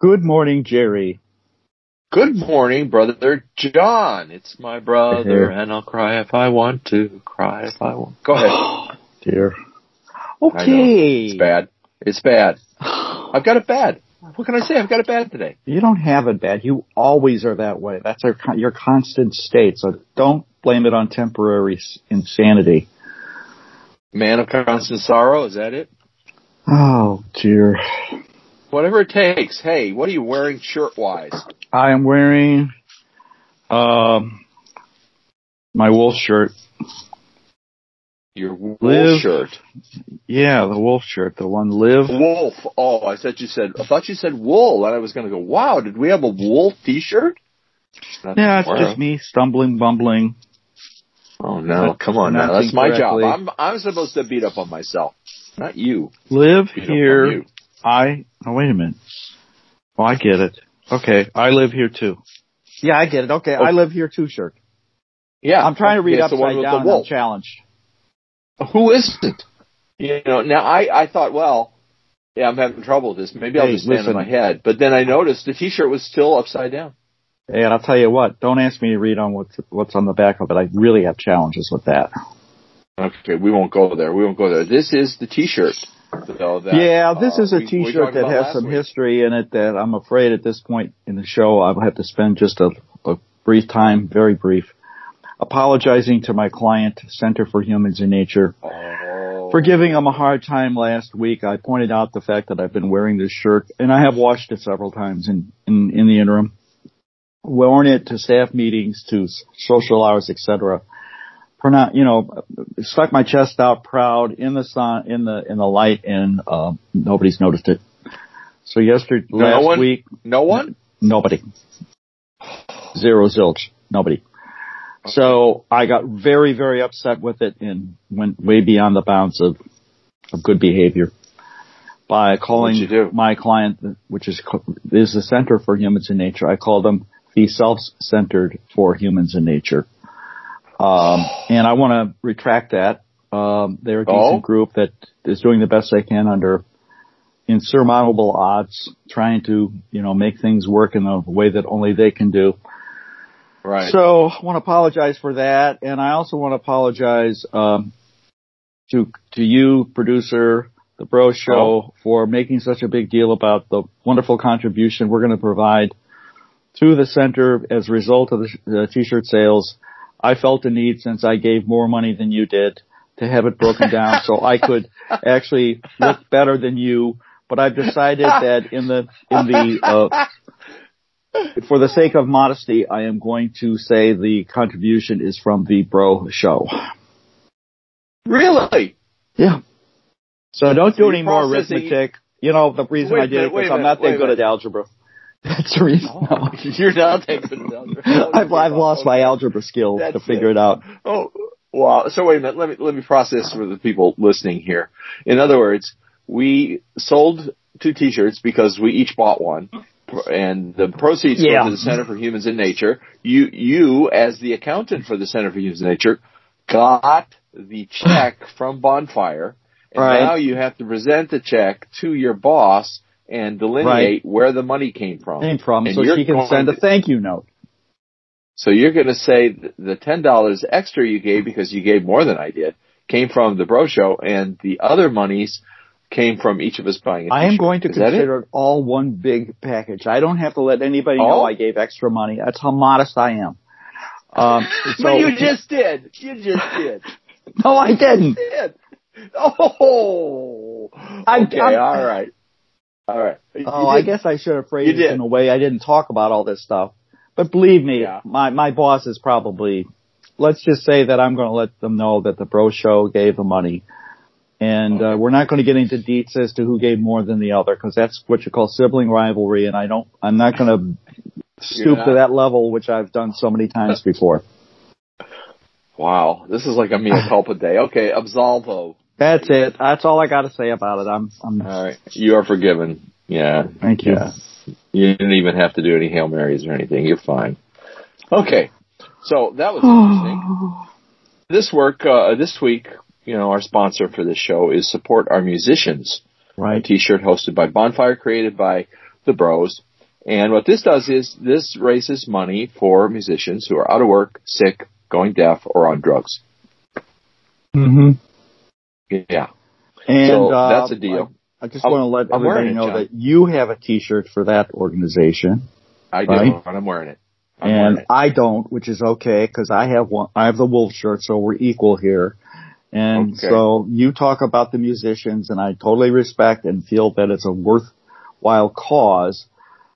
Good morning, Jerry. Good morning, brother Jon. It's my brother, and I'll cry if I want to. Cry if I want. Go ahead. Dear. Okay. It's bad. It's bad. I've got it bad. What can I say? I've got it bad today. You don't have it bad. You always are that way. That's our, your constant state. So don't blame it on temporary insanity. Man of constant sorrow. Is that it? Oh dear. Whatever it takes. Hey, what are you wearing shirt wise? I am wearing, um, my wool shirt. Your wool Live. shirt. Yeah, the wolf shirt. The one live. Wolf. Oh, I thought you said. I thought you said wool, and I was going to go. Wow, did we have a wolf T-shirt? Yeah, it's just me stumbling, bumbling. Oh no! Come on now. That's my job. I'm I'm supposed to beat up on myself, not you. Live Beat here. you. I, oh wait a minute. Oh, I get it. Okay, I live here too. Yeah, I get it. Okay, I oh. live here too, shirt. Yeah, I'm trying to read Okay, it's the upside down the and I'm wolf. challenged. Who isn't? You know, now I, I thought, well, yeah, I'm having trouble with this. Maybe I'll just stand listen. on my head. But then I noticed the t-shirt was still upside down. And I'll tell you what, don't ask me to read on what's, what's on the back of it. I really have challenges with that. Okay, we won't go there. We won't go there. This is the t-shirt. though, that, yeah, this uh, is a we- t-shirt that has some week. history in it that I'm afraid at this point in the show I'll have to spend just a, a brief time, very brief, apologizing to my client, Center for Humans and Nature, Oh. for giving them a hard time last week. I pointed out the fact that I've been wearing this shirt and I have washed it several times in, in, in the interim. Worn it to staff meetings, to social hours, etc. Pronoun, you know, stuck my chest out proud in the sun, in the, in the light and, uh, nobody's noticed it. So yesterday, No last one? week, No one? Nobody. Zero zilch. Nobody. So I got very, very upset with it and went way beyond the bounds of, of good behavior by calling my client, which is, is the Center for Humans and Nature. I called them the Self-Centered for Humans and Nature. Um, and I want to retract that. Um, they're a decent Oh? group that is doing the best they can under insurmountable odds, trying to, you know, make things work in a way that only they can do. Right. So I want to apologize for that, and I also want to apologize um, to to you, producer, the Bro Show, for making such a big deal about the wonderful contribution we're going to provide to the center as a result of the, T-shirt sales. I felt the need, since I gave more money than you did, to have it broken down so I could actually look better than you. But I've decided that in the in the uh, for the sake of modesty, I am going to say the contribution is from the Bro Show. really? Yeah. So don't do any more arithmetic. You know, the reason I did minute, it because a I'm not that good at algebra. That's the reason. Oh, no. You're not taking it. I've, I've lost my algebra skills to figure it. it out. Oh, wow. So wait a minute. Let me let me process for the people listening here. In other words, we sold two T-shirts because we each bought one, and the proceeds Yeah. go to the Center for Humans and Nature. You you as the accountant for the Center for Humans and Nature got the check from Bonfire, and Right. now you have to present the check to your boss and delineate where the money came from. Came from And so she can send a thank you note. So you're going to say the ten dollars extra you gave because you gave more than I did came from the Bro Show, and the other monies came from each of us buying a I am going to Is consider it all one big package. I don't have to let anybody know? I gave extra money. That's how modest I am. Um, so but you just did. You just did. no, I didn't. did. Oh. Okay. I'm- all right. All right. You Oh, I guess I should have phrased it in a way I didn't talk about all this stuff. But believe me, Yeah. my my boss is probably. Let's just say that I'm going to let them know that the Bro Show gave the money, and uh, we're not going to get into deets as to who gave more than the other because that's what you call sibling rivalry, and I don't. I'm not going to stoop not. to that level, which I've done so many times before. Wow. This is like a mea culpa day. Okay. Absolvo. That's it. That's all I got to say about it. I'm. I'm All right. You are forgiven. Yeah. thank you. Yeah. You didn't even have to do any Hail Marys or anything. You're fine. Okay. So that was interesting. this work, uh, this week, you know, our sponsor for this show is Support Our Musicians. Right. T-shirt hosted by Bonfire, created by the Bros. And what this does is this raises money for musicians who are out of work, sick, going deaf, or on drugs. Mm-hmm. Yeah. And So uh, that's a deal. I, I just I'm- want to let I'm everybody know that you have a T-shirt for that organization, I do, Right. and I'm wearing it. I'm wearing and it. I don't, which is okay because I have one. I have the wolf shirt, so we're equal here. And Okay. so you talk about the musicians, and I totally respect and feel that it's a worthwhile cause.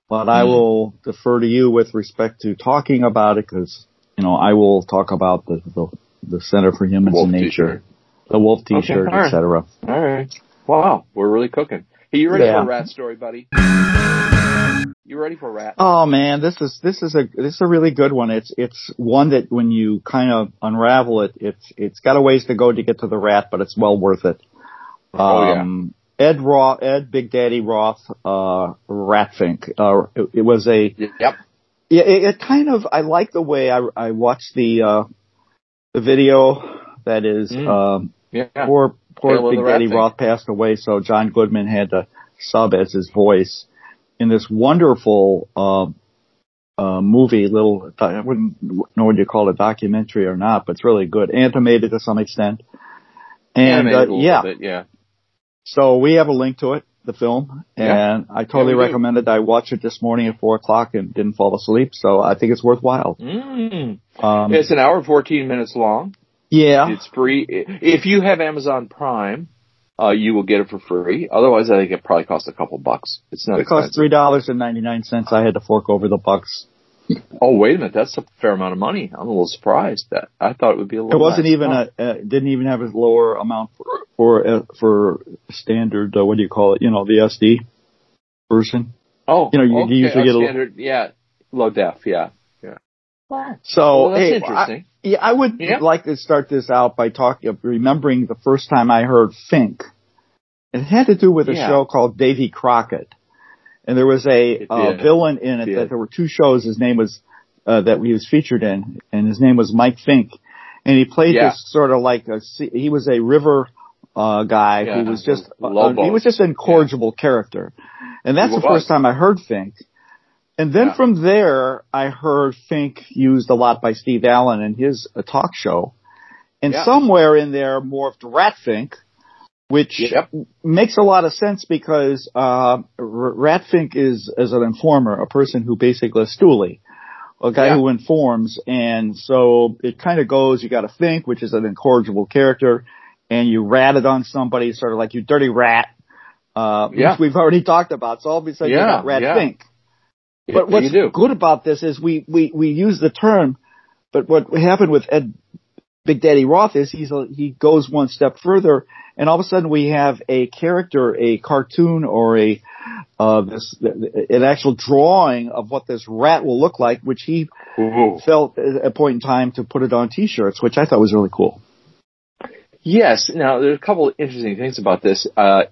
But I Hmm. will defer to you with respect to talking about it because you know I will talk about the the, the Center for Humans Wolf and Nature, t-shirt. The wolf T-shirt, all right. etc. All right. Wow, we're really cooking. Hey, you ready Yeah. for a rat story, buddy? You ready for a rat? Oh man, this is this is a this is a really good one. It's it's one that when you kind of unravel it, it's it's got a ways to go to get to the rat, but it's well worth it. Oh, yeah. Um, Ed Roth, Ed Big Daddy Roth, uh, Ratfink. Uh, it, it was a Yep. yeah. It, it kind of I like the way I I watched the uh the video. That is Mm. um Yeah. poor poor Big Daddy. Roth passed away, so John Goodman had to sub as his voice in this wonderful uh, uh, movie. Little I wouldn't know what you call it, documentary or not, but it's really good, animated to some extent. And uh, yeah, bit, yeah. so we have a link to it, the film, Yeah. and I totally Yeah, do. recommend it. I watched it this morning at four o'clock and didn't fall asleep, so I think it's worthwhile. Mm. Um, It's an hour and 14 minutes long. Yeah, It's free. If you have Amazon Prime, uh, you will get it for free. Otherwise, I think it probably costs a couple bucks. It's not it cost expensive. three dollars and ninety nine cents. I had to fork over the bucks. Oh, wait a minute. That's a fair amount of money. I'm a little surprised that I thought it would be a little It wasn't even a, uh, didn't even have a lower amount for, for, uh, for standard, uh, what do you call it? You know, the SD version. Oh, you know, you- you usually get a- standard, yeah, low def, yeah. So, Well, that's hey, interesting. I, yeah, I would Yeah. like to start this out by talking, remembering the first time I heard Fink. It had to do with a Yeah. show called Davy Crockett. And there was a uh, villain in it It that there were two shows. His name was, uh, that he was featured in, and his name was Mike Fink. And he played Yeah. this sort of like a, he was a river, uh, guy who was just, uh, he was just an incorrigible character. And that's the first time I heard Fink. And then Yeah. from there, I heard Fink used a lot by Steve Allen in his uh, talk show. And Yeah. somewhere in there morphed Rat Fink, which Yep. makes a lot of sense because uh, R- Rat Fink is, is an informer, a person who basically a stoolie, a guy Yeah. who informs. And so it kind of goes, you got to Fink, which is an incorrigible character, and you rat it on somebody, sort of like you dirty rat, uh, Yeah. which we've already talked about. So all of a sudden you got Rat yeah. Fink. But what's good about this is we, we, we use the term, but what happened with Ed Big Daddy Roth is he's a, he goes one step further, and all of a sudden we have a character, a cartoon, or a uh, this an actual drawing of what this rat will look like, which he Ooh. felt at a point in time to put it on T-shirts, which I thought was really cool. Yes. Now, there's a couple of interesting things about this. Uh,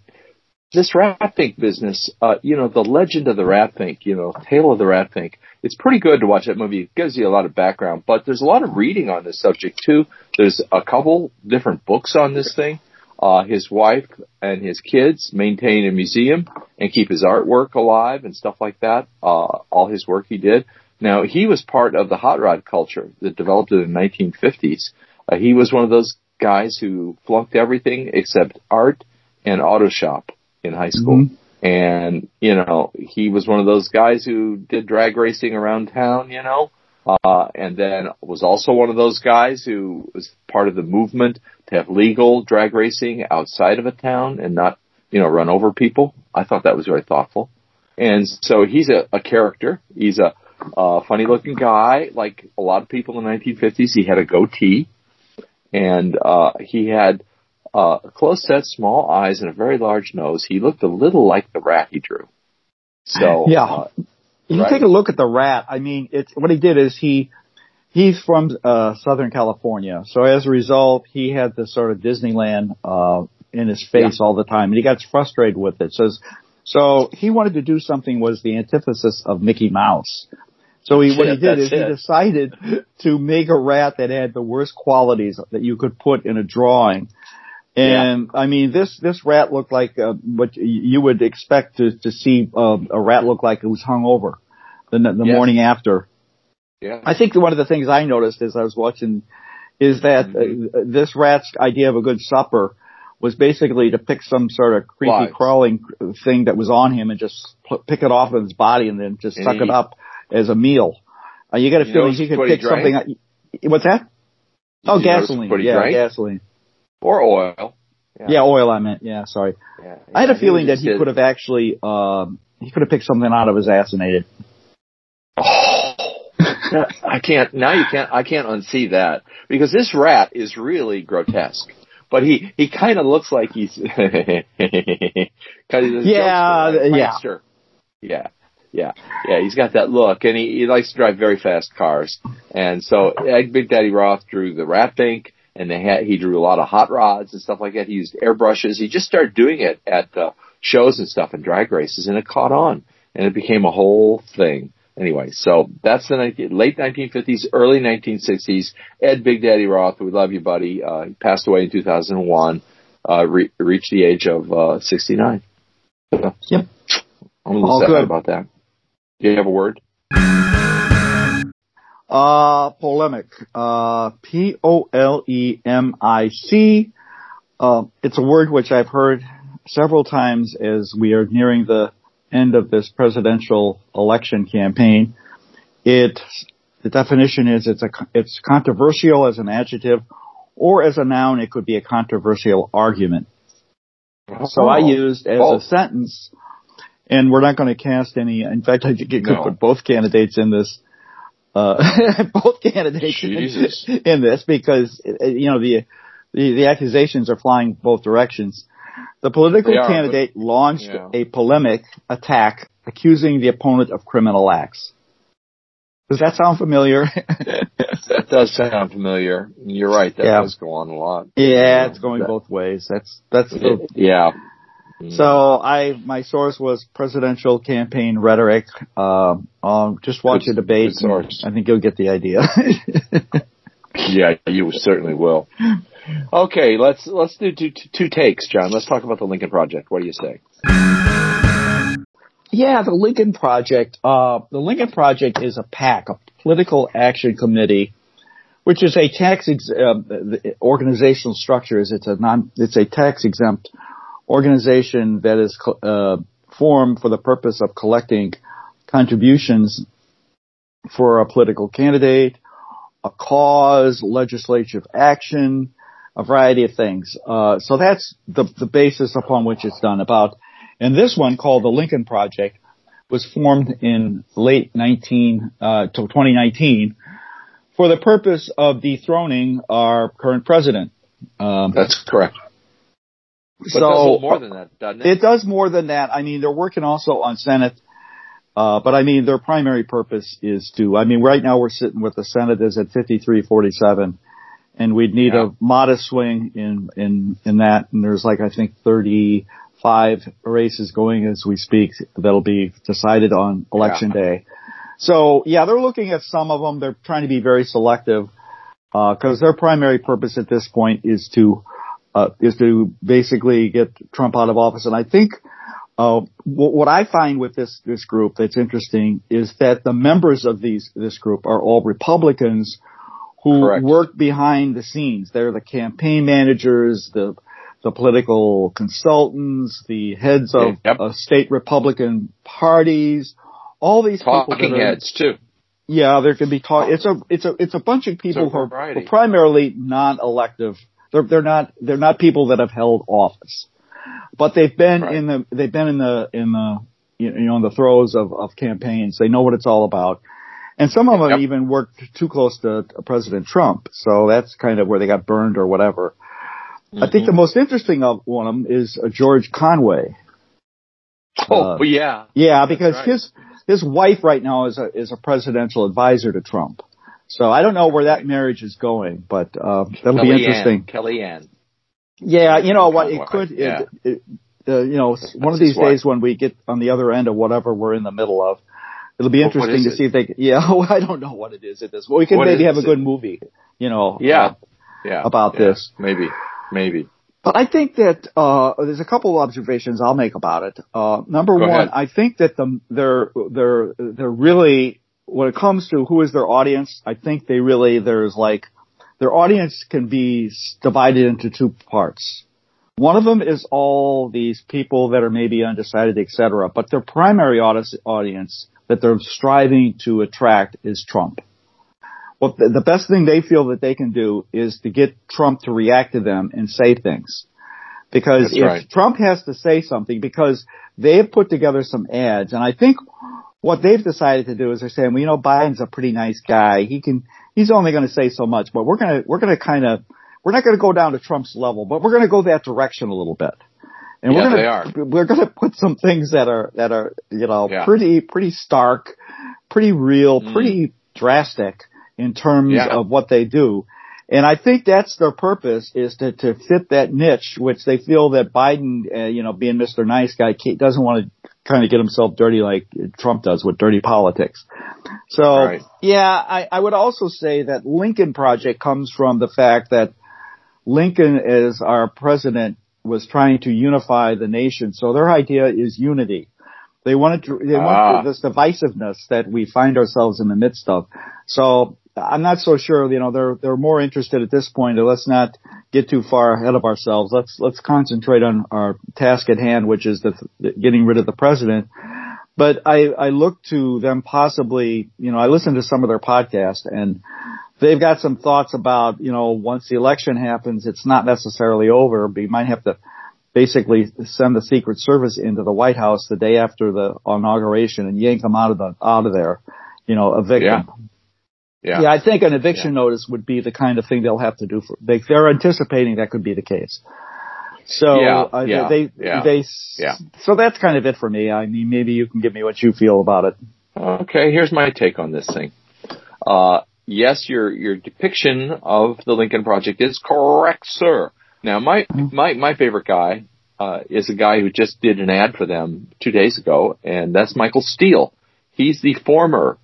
this rat fink business, uh, you know, the legend of the rat fink, you know, tale of the rat fink. It's pretty good to watch that movie. It gives you a lot of background, but there's a lot of reading on this subject too. There's a couple different books on this thing. Uh, his wife and his kids maintain a museum and keep his artwork alive and stuff like that. Uh, all his work he did. Now, he was part of the hot rod culture that developed in the 1950s. Uh, he was one of those guys who flunked everything except art and auto shop in high school. Mhm. And, you know, he was one of those guys who did drag racing around town, you know, uh, and then was also one of those guys who was part of the movement to have legal drag racing outside of a town and not, you know, run over people. I thought that was very thoughtful. And so he's a, a character. He's a, uh, funny looking guy, like a lot of people in the 1950s. He had a goatee and, uh, he had, uh, close set, small eyes, and a very large nose. He looked a little like the rat he drew. So, Yeah. uh, You Right. take a look at the rat. I mean, it's what he did is he he's from uh, Southern California, so as a result, he had this sort of Disneyland uh, in his face all the time, and he got frustrated with it. Says so he wanted to do something was the antithesis of Mickey Mouse. So he, what he did That's is he decided to make a rat that had the worst qualities that you could put in a drawing. And I mean, this this rat looked like uh, what you would expect to to see uh, a rat look like it was hung over the the Yes. morning after. Yeah. I think one of the things I noticed as I was watching is that Mm-hmm. uh, this rat's idea of a good supper was basically to pick some sort of creepy Flies. crawling thing that was on him and just pl- pick it off of his body and then just And suck it up as a meal. Uh, you got a You feeling he could he pick something. What's that? Oh, you notice gasoline. he Yeah, gasoline. Or oil. Yeah. oil. I meant. Yeah, sorry. Yeah. I had a Yeah, feeling that he did- could have actually um, he could have picked something out of his ass and ate it. I can't now. You can't. I can't unsee that because this rat is really grotesque. But he he kind of looks like he's kind of Yeah, yeah. yeah, yeah, yeah. He's got that look, and he, he likes to drive very fast cars. And so Ed Big Daddy Roth drew the rat fink, and they had he drew a lot of hot rods and stuff like that. He used airbrushes. He just started doing it at uh, shows and stuff and drag races, and it caught on, and it became a whole thing. Anyway, so that's the 19, late 1950s, early 1960s. Ed Big Daddy Roth, we love you, buddy. Uh, he passed away in 2001. Uh, re- reached the age of uh, 69. So, Yep. I'm a little All sad good. about that. Do you have a word? Uh, polemic. Uh, P O L E M I C. Uh, it's a word which I've heard several times as we are nearing the end of this presidential election campaign. It, the definition is it's a, it's controversial as an adjective or as a noun it could be a controversial argument. So I Oh. used as Both. a sentence, and we're not going to cast any. In fact, I think you could No. put both candidates in this. Uh, both candidates Jesus. in this because uh, you know the, the the accusations are flying both directions. The political are, candidate launched yeah. a polemic attack accusing the opponent of criminal acts. Does that sound familiar? That does sound familiar. You're right. That Yeah. does go on a lot. yeah, it's going That- both ways. That's that's the Yeah. So I, my source was presidential campaign rhetoric. Um, um, just watch Good- a debate. source. I think you'll get the idea. Yeah, you certainly will. Okay, let's let's do two, two takes, Jon. Let's talk about the Lincoln Project. What do you say? yeah, the Lincoln Project. Uh, the Lincoln Project is a PAC, a political action committee, which is a tax ex- uh, the organizational structure. Is it's a non, it's a tax exempt organization that is uh, formed for the purpose of collecting contributions for a political candidate, a cause, legislative action, a variety of things. Uh, so that's the, the basis upon which it's done. About, and this one called the Lincoln Project was formed in late 19 uh, 2019 for the purpose of dethroning our current president. Um, That's correct. But so it does a more than that, doesn't it? it does more than that. I mean, they're working also on Senate, uh, but I mean, their primary purpose is to, I mean, right now we're sitting with the Senate is at 53-47 and we'd need Yeah. a modest swing in, in, in that. And there's like, I think 35 races going as we speak that'll be decided on election day. So yeah, they're looking at some of them. They're trying to be very selective, uh, cause their primary purpose at this point is to, uh, is to basically get Trump out of office. And I think, uh, what, what I find with this, this group that's interesting is that the members of these, this group are all Republicans who Correct. work behind the scenes. They're the campaign managers, the, the political consultants, the heads of Yep. uh, state Republican parties, all these people Talking that are, heads too. yeah, there can be talk. It's a it's a it's a bunch of people who are, who are primarily non-elective. They're they're not they're not people that have held office, but they've been Right. in the they've been in the in the you know in the throes of of campaigns. They know what it's all about, and some of them Yep. even worked too close to President Trump. So that's kind of where they got burned or whatever. I Mm-hmm. think the most interesting of one of them is uh, George Conway. Oh, Uh, yeah. Yeah, because right. his his wife right now is a is a presidential advisor to Trump. So I don't know where that marriage is going, but uh, that'll be Kellyanne. interesting. Kellyanne. Yeah, you know what? It could. yeah. It, it, uh, you know, one of these days when we get on the other end of whatever we're in the middle of, It'll be interesting is to it? see if they. Yeah, well, I don't know what it is at this. Well, we can What maybe have a good movie. You know. Yeah. uh, Yeah. about yeah, this. Maybe. Maybe. But I think that uh, there's a couple of observations I'll make about it. Uh, number Go one, ahead. I think that the they're they're they're really when it comes to who is their audience, I think they really there's like their audience can be divided into two parts. One of them is all these people that are maybe undecided, etc. But their primary audience that they're striving to attract is Trump. Well, the, the best thing they feel that they can do is to get Trump to react to them and say things. Because That's if right. Trump has to say something, because they have put together some ads, and I think what they've decided to do is they're saying, well, you know, Biden's a pretty nice guy. He can, he's only going to say so much, but we're going to, we're going to kind of, we're not going to go down to Trump's level, but we're going to go that direction a little bit. And Yeah, we're they going are. to, we're going to put some things that are, that are, you know, Yeah. pretty, pretty stark, pretty real, Mm. pretty drastic in terms Yeah. of what they do. And I think that's their purpose is to, to fit that niche, which they feel that Biden, uh, you know, being Mr. Nice Guy, doesn't want to kind of get himself dirty like Trump does with dirty politics. So, Right. yeah, I, I would also say that Lincoln Project comes from the fact that Lincoln, as our president, was trying to unify the nation. So their idea is unity. They wanted to, they Ah. want this divisiveness that we find ourselves in the midst of. So I'm not so sure, you know, they're, they're more interested at this point. Let's not get too far ahead of ourselves. Let's, let's concentrate on our task at hand, which is the, getting rid of the president. But I, I look to them possibly, you know, I listen to some of their podcasts and they've got some thoughts about, you know, once the election happens, it's not necessarily over. We might have to basically send the Secret Service into the White House the day after the inauguration and yank them out of the, out of there, you know, evict Yeah. them. Yeah. Yeah, I think an eviction notice would be the kind of thing they'll have to do for, they, they're anticipating that could be the case. So, Yeah, uh, yeah, they, yeah, they, yeah. so that's kind of it for me. I mean, maybe you can give me what you feel about it. Okay, here's my take on this thing. Uh, yes, your your depiction of the Lincoln Project is correct, sir. Now, my my my favorite guy uh, is a guy who just did an ad for them two days ago, and that's Michael Steele. He's the former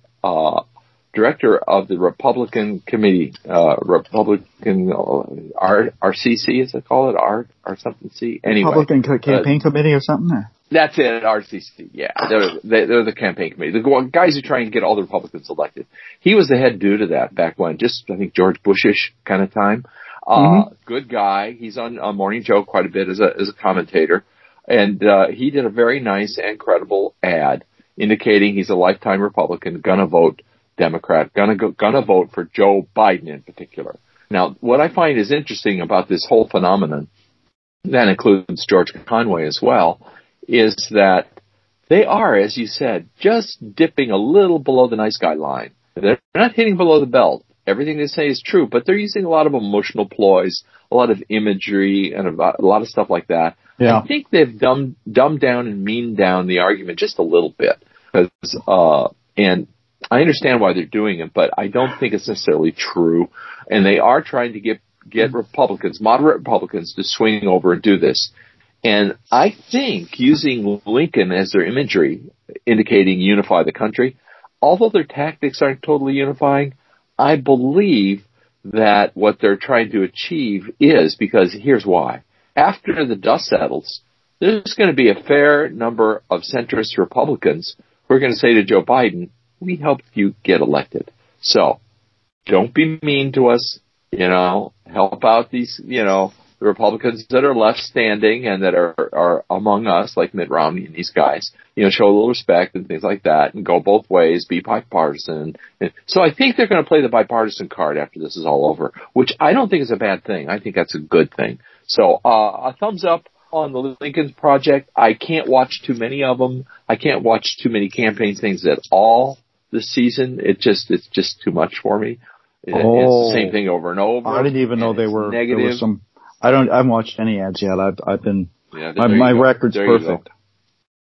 director of the Republican Committee, uh, Republican uh, R, RCC, is it called it R or something C? Anyway, Republican ca- campaign committee or something? Or? that's it, RCC. Yeah, they're, they- they're the campaign committee. The guys who try and get all the Republicans elected. He was the head dude of that back when, just I think George Bushish kind of time. Uh, good guy. He's on, on Morning Joe quite a bit as a as a commentator, and uh, he did a very nice and credible ad indicating he's a lifetime Republican, gonna vote Democrat, gonna go, gonna vote for Joe Biden in particular. Now, what I find is interesting about this whole phenomenon, that includes George Conway as well, is that they are, as you said, just dipping a little below the nice guy line. They're not hitting below the belt. Everything they say is true, but they're using a lot of emotional ploys, a lot of imagery, and a, lot of stuff like that. Yeah. I think they've dumbed, dumbed down and meaned down the argument just a little bit. uh, and I understand why they're doing it, but I don't think it's necessarily true. And they are trying to get get Republicans, moderate Republicans, to swing over and do this. And I think using Lincoln as their imagery, indicating unify the country, although their tactics aren't totally unifying, I believe that what they're trying to achieve is because here's why. After the dust settles, there's going to be a fair number of centrist Republicans who are going to say to Joe Biden, we helped you get elected. So don't be mean to us, you know, help out these, you know, the Republicans that are left standing and that are, are among us, like Mitt Romney and these guys, you know, show a little respect and things like that and go both ways, be bipartisan. And so I think they're going to play the bipartisan card after this is all over, which I don't think is a bad thing. I think that's a good thing. So, uh, a thumbs up on the Lincoln Project. I can't watch too many of them. I can't watch too many campaign things at all this season. It just, it's just too much for me. It- Oh. It's the oh. same thing over and over. I didn't even know they were negative. There was some. I don't. I haven't watched any ads yet. I've I've been. Yeah, My, my record's There perfect.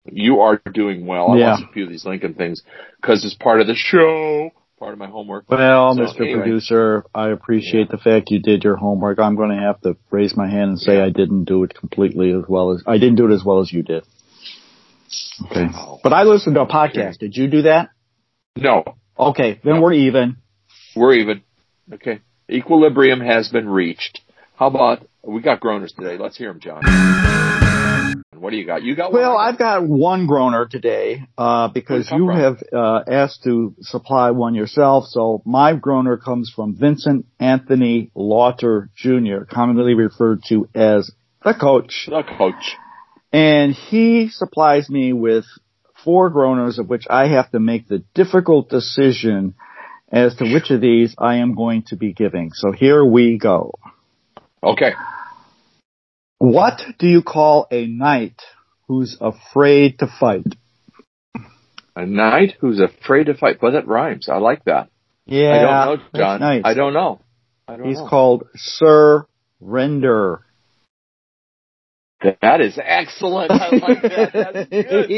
You are doing well. I Yeah. watched a few of these Lincoln things because it's part of the show, part of my homework. Well, So, Mr. anyway. Producer, I appreciate the fact you did your homework. I'm going to have to raise my hand and say Yeah. I didn't do it completely as well as I didn't do it as well as you did. Okay, Wow. but I listened to a podcast. Did you do that? No. Okay, then we're even. We're even. Okay. Equilibrium has been reached. How about we got groaners today? Let's hear them, Jon. What do you got? You got one? Well, I've got one groaner today uh, because you come have uh, asked to supply one yourself. So my groaner comes from Vincent Anthony Lauter Jr., commonly referred to as the coach, the coach. and he supplies me with four groaners, of which I have to make the difficult decision as to which of these I am going to be giving. So here we go. Okay. What do you call a knight who's afraid to fight? A knight who's afraid to fight. Well, that rhymes. I like that. Yeah, I don't know, Jon. nice. I don't know. I don't He's know. called Surrender. That is excellent. I like that. That's good.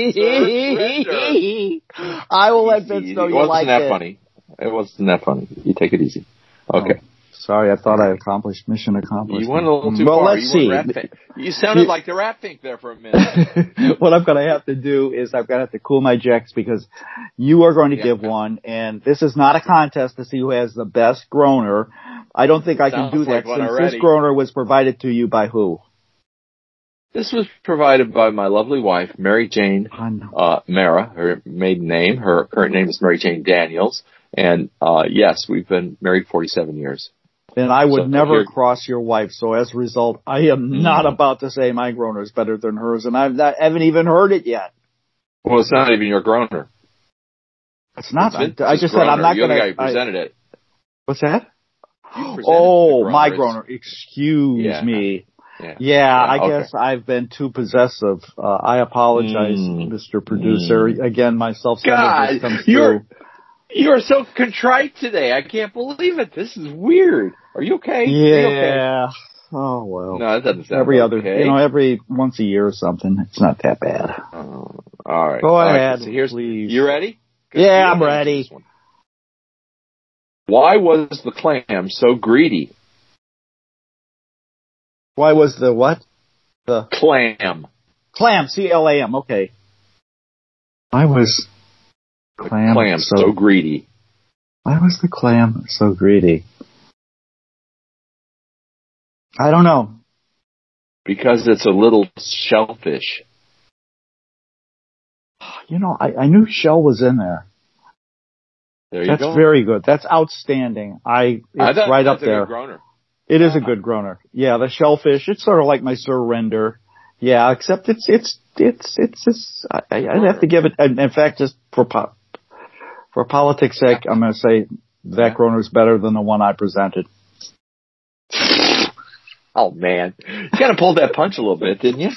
I will let Vince know it you wasn't that it. funny. It wasn't that funny. You take it easy. Oh, okay. Sorry, I thought I accomplished mission accomplished. You went a little too well, far. let's you see. went rat fink. You sounded like the rat fink there for a minute. what I'm going to have to do is I've got to have to cool my jets because you are going to Yeah. give one, and this is not a contest to see who has the best groaner. I don't think I can do like that since already. this groaner was provided to you by who? This was provided by my lovely wife, Mary Jane uh, Mara, her maiden name. Her current name is Mary Jane Daniels. And, uh, yes, we've been married 47 years. And I would So, never here- cross your wife. So as a result, I am not about to say my groaner is better than hers, and I've not, haven't even heard it yet. Well, it's not even your groaner. It's not. It's I, I just said I'm groaner. not You're going the guy who to. presented it. What's that? Oh, my groaner. groaner. Excuse Yeah. me. Yeah. Yeah, I okay. guess I've been too possessive. Uh, I apologize, Mm. Mr. Producer. Again, my self-centeredness God, comes you're through. you're so contrite today. I can't believe it. This is weird. Are you okay? Are you okay? Yeah. Oh well. No, that doesn't sound every other, okay. you know, every once a year or something. It's not that bad. Oh, all right. Go All right, ahead, so here's, please. You ready? Yeah, I'm ready. Why was the clam so greedy? Why was the what? The Clam. clam, C-L-A-M. Okay. Why was The clam, clam so, so greedy. Why was the clam so greedy? I don't know. Because it's a little shellfish. You know, I, I knew shell was in there. There you That's go. very good. That's outstanding. I I it's thought right up a there. It is a uh-huh. good groaner. Yeah, the shellfish. It's sort of like my surrender. Yeah, except it's it's it's it's, it's I, I- I'd have to give it. In in fact, just for po- for politics' sake, I'm going to say that groaner is better than the one I presented. Oh man, you kind of pulled that punch a little bit, didn't you?